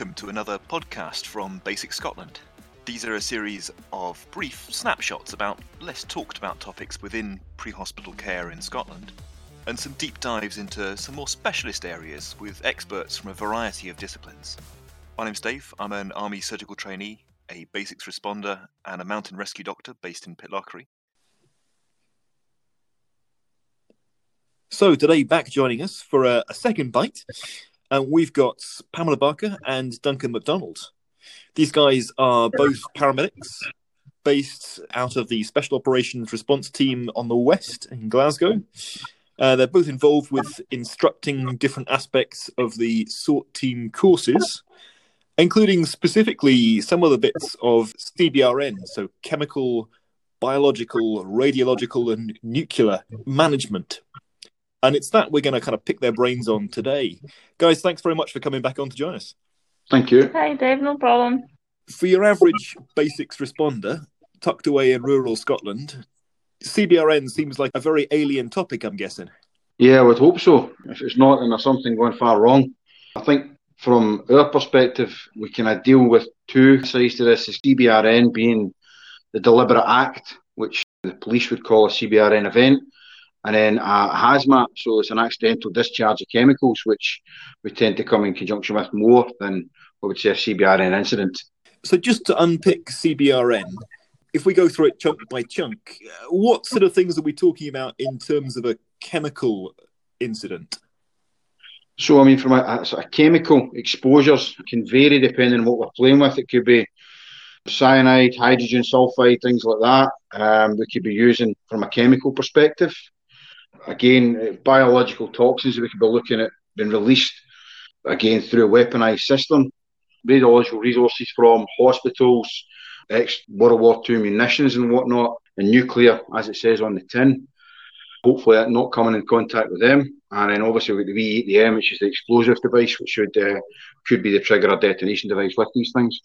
welcome to another podcast from BASICS Scotland. These are a series of brief snapshots about less talked about topics within pre hospital care in Scotland, and some deep dives into some more specialist areas with experts from a variety of disciplines. My name's Dave, I'm an Army surgical trainee, a basics responder, and a mountain rescue doctor based in Pitlochry. So, today, back joining us for a, a second bite and we've got Pamela Barker and Duncan McDonald. These guys are both paramedics based out of the Special Operations Response Team on the West in Glasgow. Uh, they're both involved with instructing different aspects of the SORT team courses, including specifically some of the bits of CBRN, so chemical, biological, radiological, and nuclear management. And it's that we're going to kind of pick their brains on today. Guys, thanks very much for coming back on to join us. Thank you. Hey, Dave, no problem. For your average basics responder, tucked away in rural Scotland, CBRN seems like a very alien topic, I'm guessing. Yeah, I would hope so. If it's not, then there's something going far wrong. I think from our perspective, we kind of deal with two sides to this. The CBRN being the deliberate act, which the police would call a CBRN event, and then a hazmat, so it's an accidental discharge of chemicals, which we tend to come in conjunction with more than what we'd say a CBRN incident. So, just to unpick CBRN, if we go through it chunk by chunk, what sort of things are we talking about in terms of a chemical incident? So, I mean, from a, a, a chemical exposures can vary depending on what we're playing with. It could be cyanide, hydrogen sulfide, things like that. Um, we could be using from a chemical perspective again, biological toxins we could be looking at being released again through a weaponized system. Radiological resources from hospitals, ex World War II munitions and whatnot, and nuclear, as it says on the tin. Hopefully, not coming in contact with them. And then obviously, with the V8M, which is the explosive device, which should uh, could be the trigger or detonation device with these things.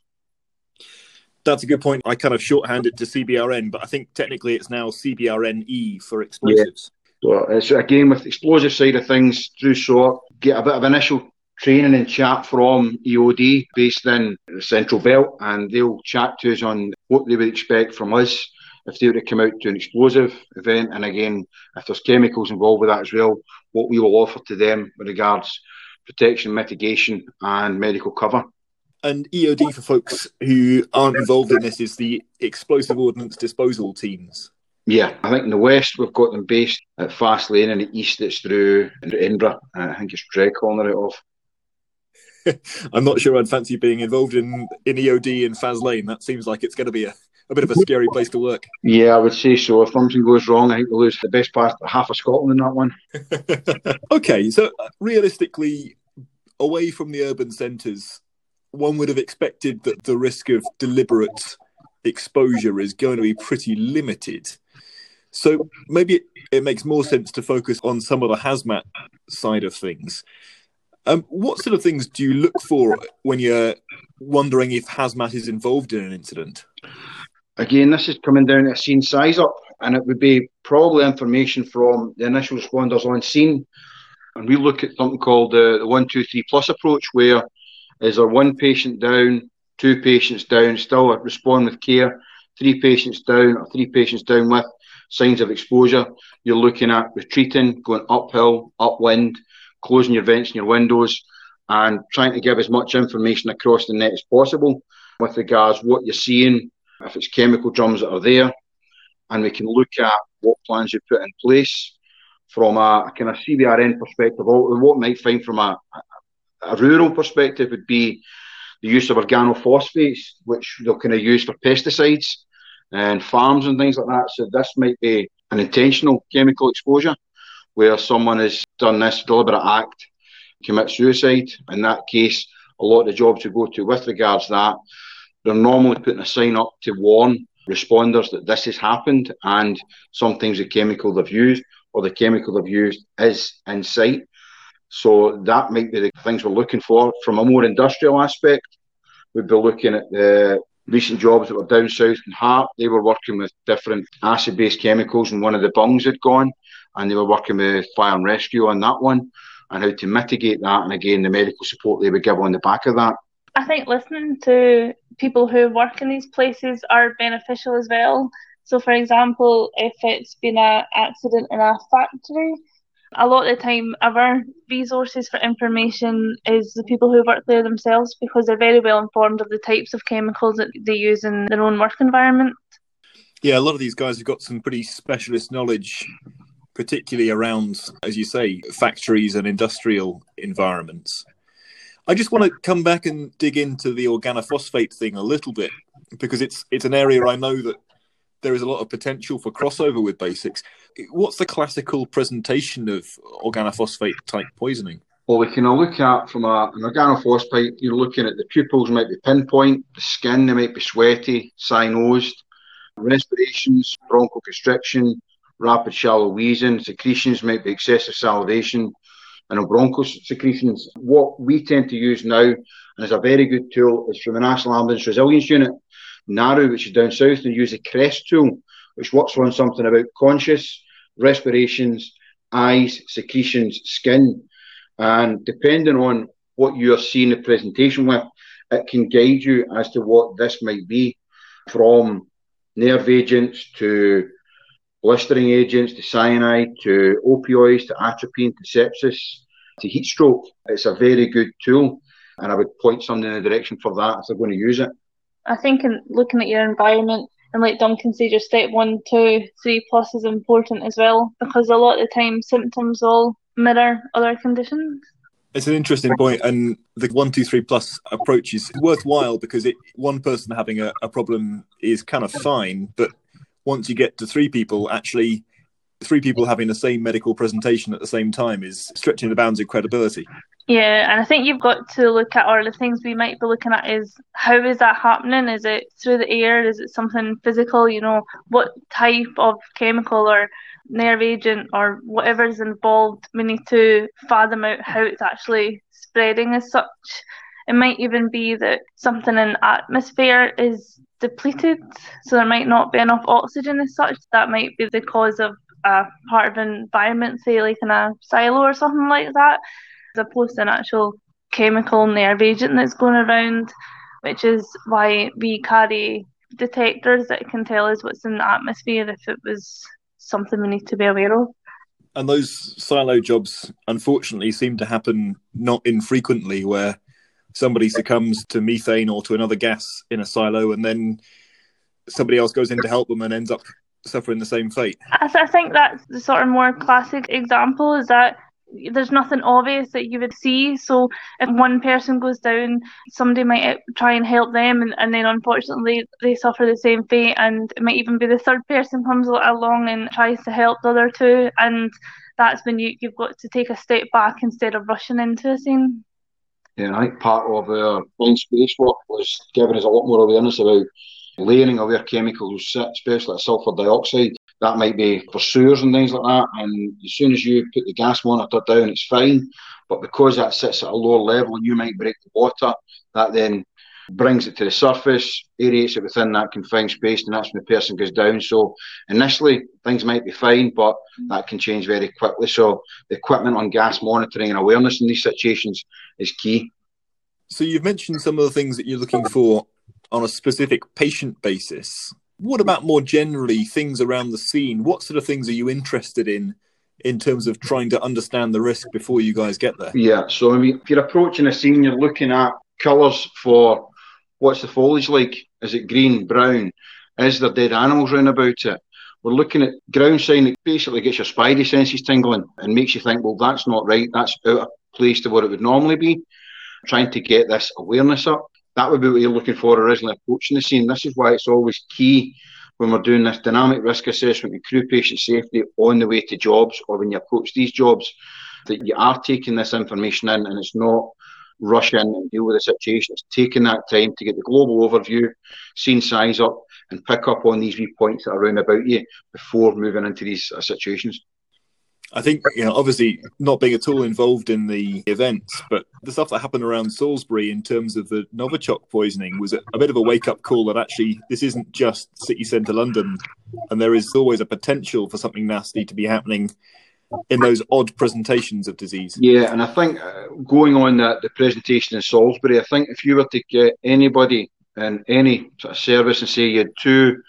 That's a good point. I kind of shorthanded to CBRN, but I think technically it's now CBRNE for explosives. So it's again with explosive side of things through SORT, get a bit of initial training and chat from EOD based in the Central Belt, and they'll chat to us on what they would expect from us if they were to come out to an explosive event. And again, if there's chemicals involved with that as well, what we will offer to them with regards protection, mitigation, and medical cover. And EOD for folks who aren't involved in this is the explosive ordnance disposal teams. Yeah, I think in the west we've got them based at Faslane, and in the east it's through Edinburgh. I think it's Dreghorn they're out of. I'm not sure I'd fancy being involved in, in EOD in Faslane. That seems like it's going to be a, a bit of a scary place to work. Yeah, I would say so. If something goes wrong, I think we lose the best part of half of Scotland in that one. okay, so uh, realistically, away from the urban centres, one would have expected that the risk of deliberate exposure is going to be pretty limited. So maybe it, it makes more sense to focus on some of the hazmat side of things. Um, what sort of things do you look for when you're wondering if hazmat is involved in an incident? Again, this is coming down to scene size up, and it would be probably information from the initial responders on scene. And we look at something called the, the one, two, three plus approach, where is there one patient down, two patients down, still respond with care, three patients down, or three patients down with signs of exposure. You're looking at retreating, going uphill, upwind, closing your vents and your windows, and trying to give as much information across the net as possible with regards what you're seeing, if it's chemical drums that are there, and we can look at what plans you put in place from a, kind of CBRN perspective. What might find from a, a rural perspective would be the use of organophosphates, which they'll kind of use for pesticides and farms and things like that. So this might be an intentional chemical exposure where someone has done this deliberate act, commit suicide. In that case, a lot of the jobs we go to with regards to that, they're normally putting a sign up to warn responders that this has happened and sometimes the chemical they've used or the chemical they've used is in sight. So that might be the things we're looking for. From a more industrial aspect, we'd be looking at the recent jobs that were down south in Hart, they were working with different acid based chemicals, and one of the bungs had gone, and they were working with fire and rescue on that one and how to mitigate that. And again, the medical support they would give on the back of that. I think listening to people who work in these places are beneficial as well. So, for example, if it's been an accident in a factory, a lot of the time our resources for information is the people who work there themselves because they're very well informed of the types of chemicals that they use in their own work environment. Yeah, a lot of these guys have got some pretty specialist knowledge, particularly around, as you say, factories and industrial environments. I just want to come back and dig into the organophosphate thing a little bit because it's it's an area I know that there is a lot of potential for crossover with basics. What's the classical presentation of organophosphate type poisoning? Well, we can look at from a, an organophosphate, you're looking at the pupils might be pinpoint, the skin, they might be sweaty, cyanosed, respirations, bronchoconstriction, rapid shallow wheezing, secretions might be excessive salivation, and broncho secretions. What we tend to use now, and is a very good tool, is from the National Ambulance Resilience Unit. NARU, which is down south, and use a CREST tool, which works on something about conscious, respirations, eyes, secretions, skin. And depending on what you're seeing the presentation with, it can guide you as to what this might be from nerve agents to blistering agents to cyanide to opioids to atropine to sepsis to heat stroke. It's a very good tool, and I would point somebody in the direction for that if they're going to use it. I think in looking at your environment and like Duncan said, your step one, two, three plus is important as well because a lot of the time symptoms all mirror other conditions. It's an interesting point, and the one, two, three plus approach is worthwhile because it, one person having a, a problem is kind of fine, but once you get to three people, actually three people having the same medical presentation at the same time is stretching the bounds of credibility. Yeah, and I think you've got to look at, or the things we might be looking at is how is that happening? Is it through the air? Is it something physical? You know, what type of chemical or nerve agent or whatever is involved? We need to fathom out how it's actually spreading as such. It might even be that something in atmosphere is depleted, so there might not be enough oxygen as such. That might be the cause of a part of environment, say like in a silo or something like that as opposed to an actual chemical nerve agent that's going around, which is why we carry detectors that can tell us what's in the atmosphere if it was something we need to be aware of. And those silo jobs, unfortunately, seem to happen not infrequently where somebody succumbs to methane or to another gas in a silo and then somebody else goes in to help them and ends up suffering the same fate. I think that's the sort of more classic example is that there's nothing obvious that you would see. So if one person goes down, somebody might eh, try and help them, and, and then unfortunately they suffer the same fate. And it might even be the third person comes along and tries to help the other two, and that's when you you've got to take a step back instead of rushing into a scene. Yeah, I think part of uh, our fine space work was giving us a lot more awareness about layering of where chemicals especially sulfur dioxide that might be for sewers and things like that. And as soon as you put the gas monitor down, it's fine. But because that sits at a lower level and you might break the water, that then brings it to the surface, aerates it within that confined space, and that's when the person goes down. So initially things might be fine, but that can change very quickly. So the equipment on gas monitoring and awareness in these situations is key. So you've mentioned some of the things that you're looking for on a specific patient basis. What about more generally things around the scene? What sort of things are you interested in in terms of trying to understand the risk before you guys get there? Yeah, so I mean, if you're approaching a scene, you're looking at colours for what's the foliage like? Is it green, brown? Is there dead animals round about it? We're looking at ground sign that basically gets your spidey senses tingling and makes you think, well, that's not right. That's out of place to what it would normally be. Trying to get this awareness up that would be what you're looking for originally approaching the scene. This is why it's always key when we're doing this dynamic risk assessment and crew patient safety on the way to jobs or when you approach these jobs that you are taking this information in and it's not rush in and deal with the situation. It's taking that time to get the global overview, scene size up, and pick up on these points that are around about you before moving into these uh, situations. I think, you know, obviously not being at all involved in the events, but the stuff that happened around Salisbury in terms of the Novichok poisoning was a, bit of a wake up call that actually this isn't just city centre London, and there is always a potential for something nasty to be happening in those odd presentations of disease. Yeah, and I think uh, going on that the presentation in Salisbury, I think if you were to get anybody in any sort of service and say you had two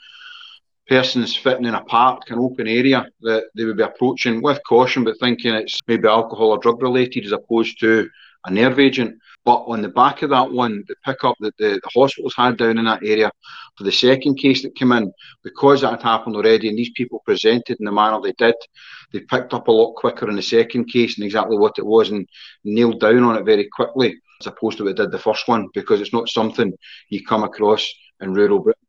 persons fitting in a park, an open area, that they would be approaching with caution, but thinking it's maybe alcohol or drug related as opposed to a nerve agent. But on the back of that one, the pickup that the, the hospitals had down in that area for the second case that came in, because that had happened already and these people presented in the manner they did, they picked up a lot quicker in the second case and exactly what it was and nailed down on it very quickly as opposed to what it did the first one because it's not something you come across in rural Britain.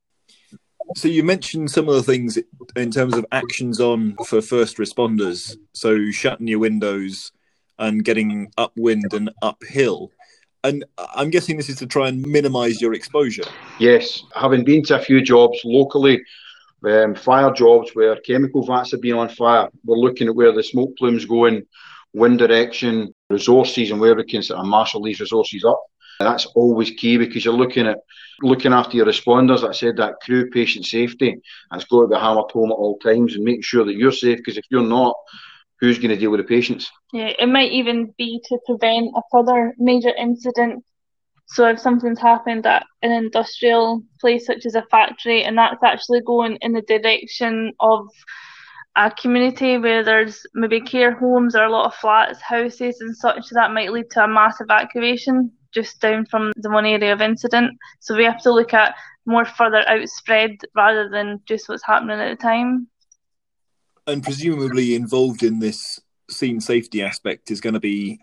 So you mentioned some of the things in terms of actions on for first responders. So shutting your windows and getting upwind and uphill. And I'm guessing this is to try and minimise your exposure. Yes, having been to a few jobs locally, um, fire jobs where chemical vats have been on fire, we're looking at where the smoke plumes going, wind direction, resources, and where we can sort of marshal these resources up. That's always key because you're looking at looking after your responders. Like I said that crew patient safety. That's got to be hammered home at all times and making sure that you're safe. Because if you're not, who's going to deal with the patients? Yeah, it might even be to prevent a further major incident. So if something's happened at an industrial place such as a factory and that's actually going in the direction of a community where there's maybe care homes or a lot of flats, houses and such, that might lead to a mass evacuation just down from the one area of incident. So we have to look at more further outspread rather than just what's happening at the time. And presumably involved in this scene safety aspect is going to be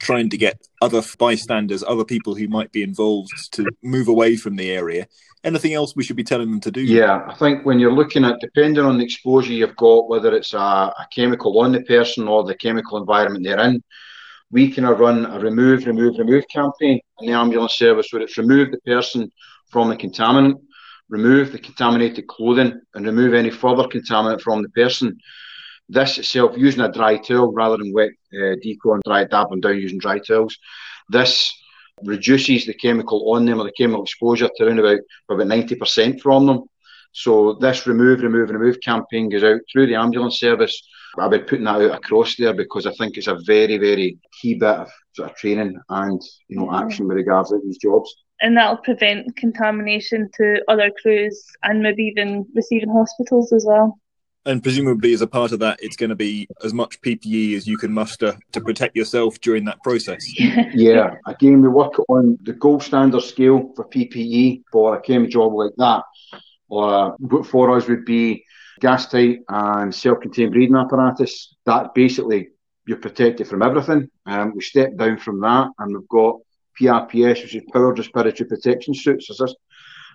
trying to get other bystanders, other people who might be involved to move away from the area. Anything else we should be telling them to do? Yeah, I think when you're looking at, depending on the exposure you've got, whether it's a, a chemical on the person or the chemical environment they're in, we can run a remove, remove, remove campaign in the ambulance service where it's remove the person from the contaminant, remove the contaminated clothing, and remove any further contaminant from the person. This itself, using a dry towel rather than wet uh, deco and dry dab them down using dry towels, this reduces the chemical on them or the chemical exposure to around about, about 90% from them. So this remove, remove, remove campaign goes out through the ambulance service I've been putting that out across there because I think it's a very, very key bit of sort of training and you know action with regards to these jobs. And that'll prevent contamination to other crews and maybe even receiving hospitals as well. And presumably, as a part of that, it's going to be as much PPE as you can muster to protect yourself during that process. yeah, again, we work on the gold standard scale for PPE for a chem job like that. Or what for us would be gas tight and self-contained breathing apparatus. That basically you're protected from everything. Um, we step down from that and we've got PRPS, which is powered respiratory protection suits,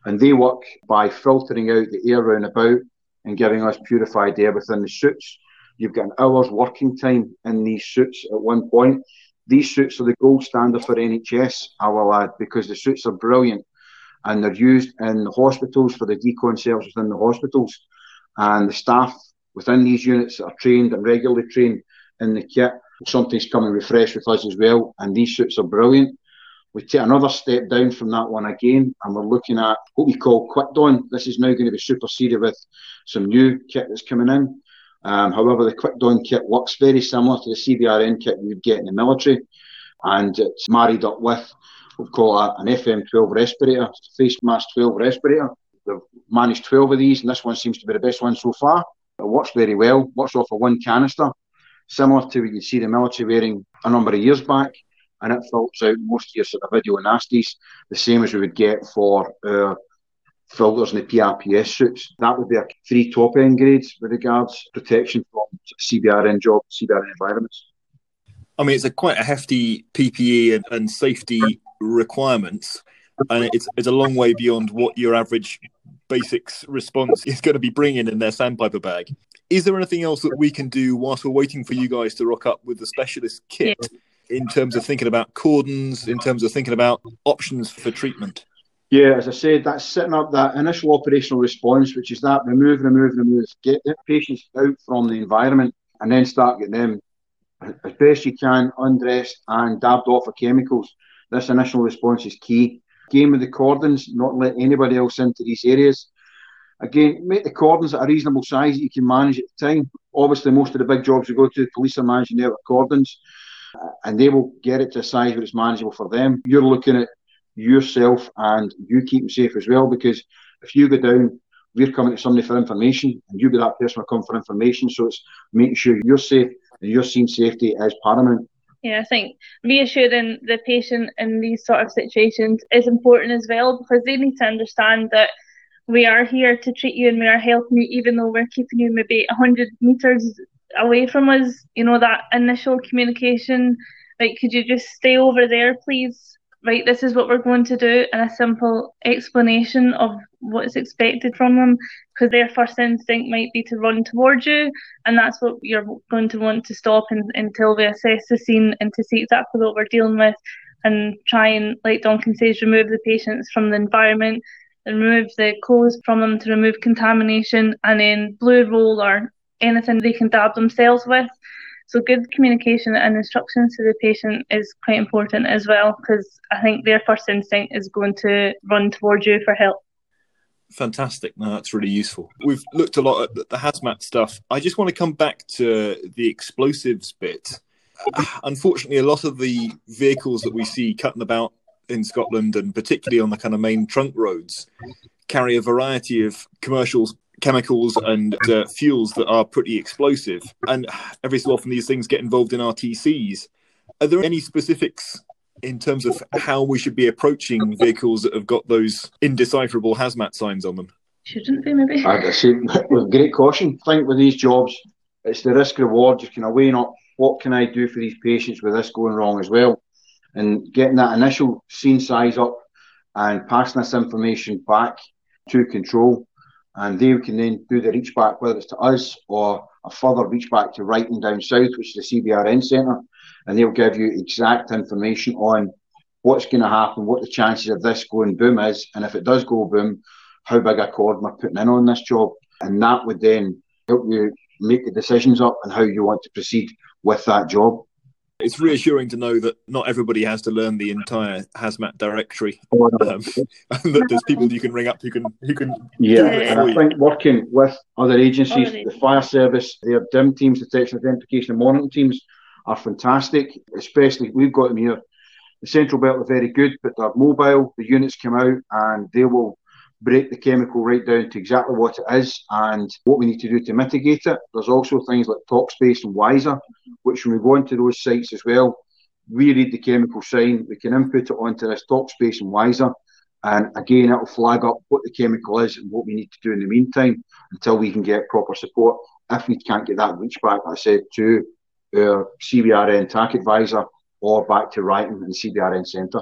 and they work by filtering out the air round about and giving us purified air within the suits. You've got an hour's working time in these suits at one point. These suits are the gold standard for NHS, I will add, because the suits are brilliant and they're used in the hospitals for the decon cells within the hospitals and the staff within these units are trained and regularly trained in the kit. Something's coming refreshed with us as well, and these suits are brilliant. We take another step down from that one again, and we're looking at what we call quick don. This is now going to be superseded with some new kit that's coming in. Um, however, the quick don kit works very similar to the CBRN kit you would get in the military, and it's married up with what we call a, an FM12 respirator, face mask 12 respirator. They've managed 12 of these, and this one seems to be the best one so far. It works very well, works off of one canister, similar to what you see the military wearing a number of years back, and it filters out most of your sort of video nasties, the same as we would get for our filters in the PRPS suits. That would be a three top end grades with regards protection from CBRN job, CBRN environments. I mean, it's a quite a hefty PPE and, and safety requirements and it's it's a long way beyond what your average basics response is going to be bringing in their sandpiper bag. Is there anything else that we can do whilst we're waiting for you guys to rock up with the specialist kit in terms of thinking about cordons, in terms of thinking about options for treatment? Yeah, as I said, that's setting up that initial operational response, which is that remove, remove, remove, get the patients out from the environment and then start getting them as best you can undressed and dabbed off of chemicals. This initial response is key game with the cordons, not let anybody else into these areas. Again, make the cordons at a reasonable size that you can manage at the time. obviously most of the big jobs we go to, the police are managing their cordons, uh, and they will get it to a size where it's manageable for them. You're looking at yourself and you keep them safe as well, because if you go down, we're coming to somebody for information, and you be that person will come for information. So it's making sure you're safe and your scene safety is paramount. Yeah, I think reassuring the patient in these sort of situations is important as well because they need to understand that we are here to treat you and we are helping you even though we're keeping you maybe 100 meters away from us. You know, that initial communication, like, could you just stay over there, please? Right, this is what we're going to do, and a simple explanation of what is expected from them, because their first instinct might be to run towards you, and that's what you're going to want to stop in, until we assess the scene and to see exactly what we're dealing with, and try and, like Duncan says, remove the patients from the environment and remove the clothes from them to remove contamination, and then blue roll or anything they can dab themselves with so good communication and instructions to the patient is quite important as well because I think their first instinct is going to run towards you for help. Fantastic. No, that's really useful. We've looked a lot at the hazmat stuff. I just want to come back to the explosives bit. Unfortunately, a lot of the vehicles that we see cutting about in Scotland and particularly on the kind of main trunk roads carry a variety of commercial chemicals and uh, fuels that are pretty explosive. And every so often, these things get involved in RTCs. Are there any specifics in terms of how we should be approaching vehicles that have got those indecipherable hazmat signs on them? Shouldn't be, maybe. I say with great caution. I think with these jobs, it's the risk reward. Just kind of weighing up what can I do for these patients with this going wrong as well, and getting that initial scene size up and passing this information back to control and they can then do the reach back, whether it's to us or a further reach back to Wrighton down south, which is the CBRN centre, and they'll give you exact information on what's going to happen, what the chances of this going boom is, and if it does go boom, how big a cord we're putting in on this job, and that would then help you make the decisions up and how you want to proceed with that job. It's reassuring to know that not everybody has to learn the entire hazmat directory. Um, that there's people you can ring up who can who can. Yeah, and I think working with other agencies, the fire service, their DIM teams, detection, identification, and monitoring teams are fantastic. Especially we've got them here. The Central Belt are very good, but they're mobile. The units come out and they will break the chemical right down to exactly what it is and what we need to do to mitigate it. There's also things like TOXBASE and Wiser, which when we go into those sites as well, we read the chemical sign, we can input it onto this TOXBASE and Wiser, and again, it'll flag up what the chemical is and what we need to do in the meantime until we can get proper support. If we can't get that reach back, I said, to our CBRN TAC advisor or back to Wrighton and CBRN Centre.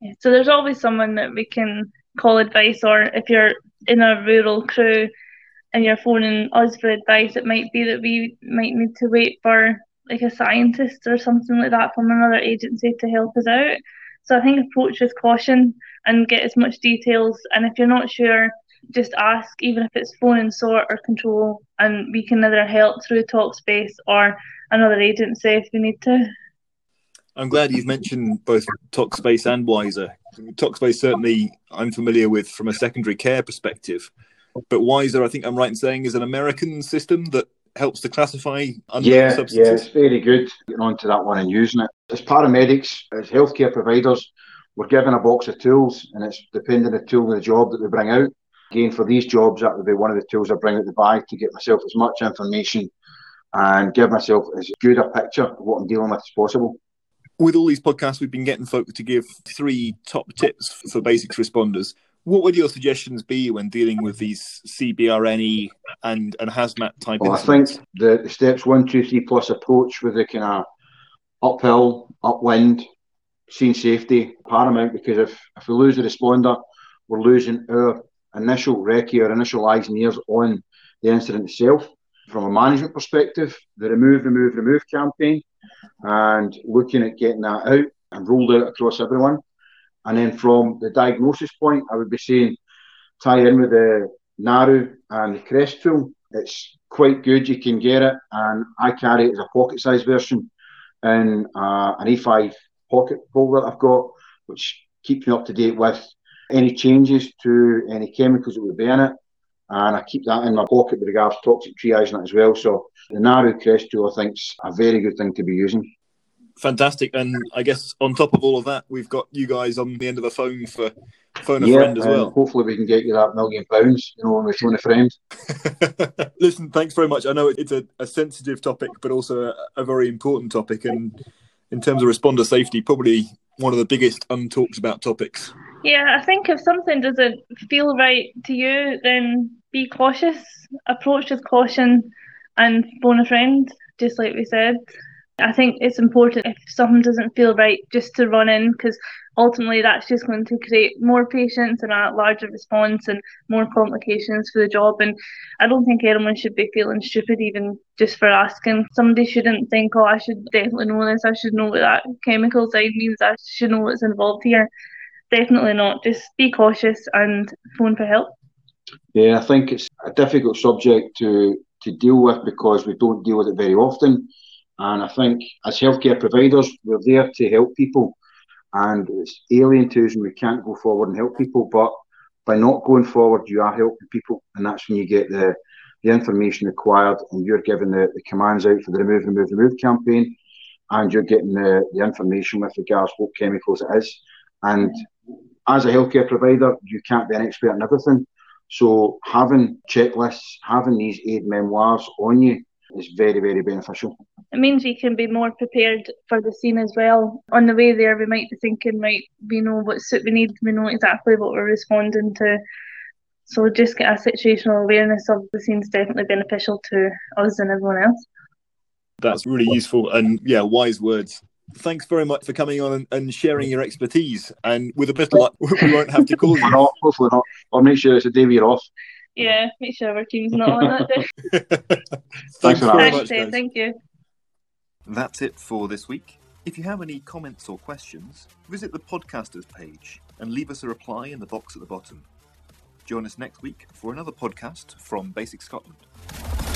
Yeah, so there's always someone that we can call advice, or if you're in a rural crew and you're phoning us for advice, it might be that we might need to wait for like a scientist or something like that from another agency to help us out. So I think approach with caution and get as much details. And if you're not sure, just ask, even if it's phone and sort or control, and we can either help through TOXBASE or another agency if we need to. I'm glad you've mentioned both TOXBASE and Wiser. TOXBASE certainly I'm familiar with from a secondary care perspective, but Wiser, I think I'm right in saying, is an American system that helps to classify yeah, substances. Yeah, it's very good getting onto that one and using it. As paramedics, as healthcare providers, we're given a box of tools, and it's depending on the tool and the job that we bring out. Again, for these jobs, that would be one of the tools I bring out the bag to get myself as much information and give myself as good a picture of what I'm dealing with as possible with all these podcasts, we've been getting folk to give three top tips for basics responders. What would your suggestions be when dealing with these CBRNE and, and hazmat type well, incidents? I think the, the steps one, two, three plus approach with the kind of uphill, upwind, scene safety paramount because if, if we lose the responder, we're losing our initial recce, our initial eyes and ears on the incident itself. From a management perspective, the remove, remove, remove campaign and looking at getting that out and rolled out across everyone. And then from the diagnosis point, I would be saying tie in with the Naru and the Crest tool. It's quite good. You can get it, and I carry it as a pocket-sized version in uh, an A5 pocket folder I've got, which keeps me up to date with any changes to any chemicals that would be in it. And I keep that in my pocket with regards to toxic triage and that as well. So the NARU CREST tool, I think, is a very good thing to be using. Fantastic, and I guess on top of all of that, we've got you guys on the end of a phone for phone a yeah, friend as well. hopefully, we can get you that million pounds. You know, when we phone a friend. Listen, thanks very much. I know it's a, a sensitive topic, but also a, a very important topic, and in terms of responder safety, probably one of the biggest untalked about topics. Yeah, I think if something doesn't feel right to you, then be cautious. Approach with caution and phone a friend, just like we said. I think it's important if something doesn't feel right just to run in because ultimately that's just going to create more patients and a larger response and more complications for the job. And I don't think anyone should be feeling stupid even just for asking. Somebody shouldn't think, oh, I should definitely know this. I should know what that chemical side means. I should know what's involved here. Definitely not. Just be cautious and phone for help. Yeah, I think it's a difficult subject to to deal with because we don't deal with it very often. And I think as healthcare providers, we're there to help people. And it's alien to us and we can't go forward and help people. But by not going forward, you are helping people. And that's when you get the, the information required and you're given the, the commands out for the remove, remove, remove campaign. And you're getting the, the information with regards to what chemicals it is. And as a healthcare provider, you can't be an expert in everything. So having checklists, having these aid memoirs on you is very, very beneficial. It means we can be more prepared for the scene as well. On the way there, we might be thinking, right, we know what suit we need, we know exactly what we're responding to. So just get a situational awareness of the scene is definitely beneficial to us and everyone else. That's really useful and yeah, wise words. Thanks very much for coming on and, and sharing your expertise. And with a bit of luck, we won't have to call you. not, hopefully not. I'll make sure it's a day we're off. Yeah, make sure our team's not on that day. Thanks for very that. much, guys. thank you. That's it for this week. If you have any comments or questions, visit the podcasters page and leave us a reply in the box at the bottom. Join us next week for another podcast from BASICS Scotland.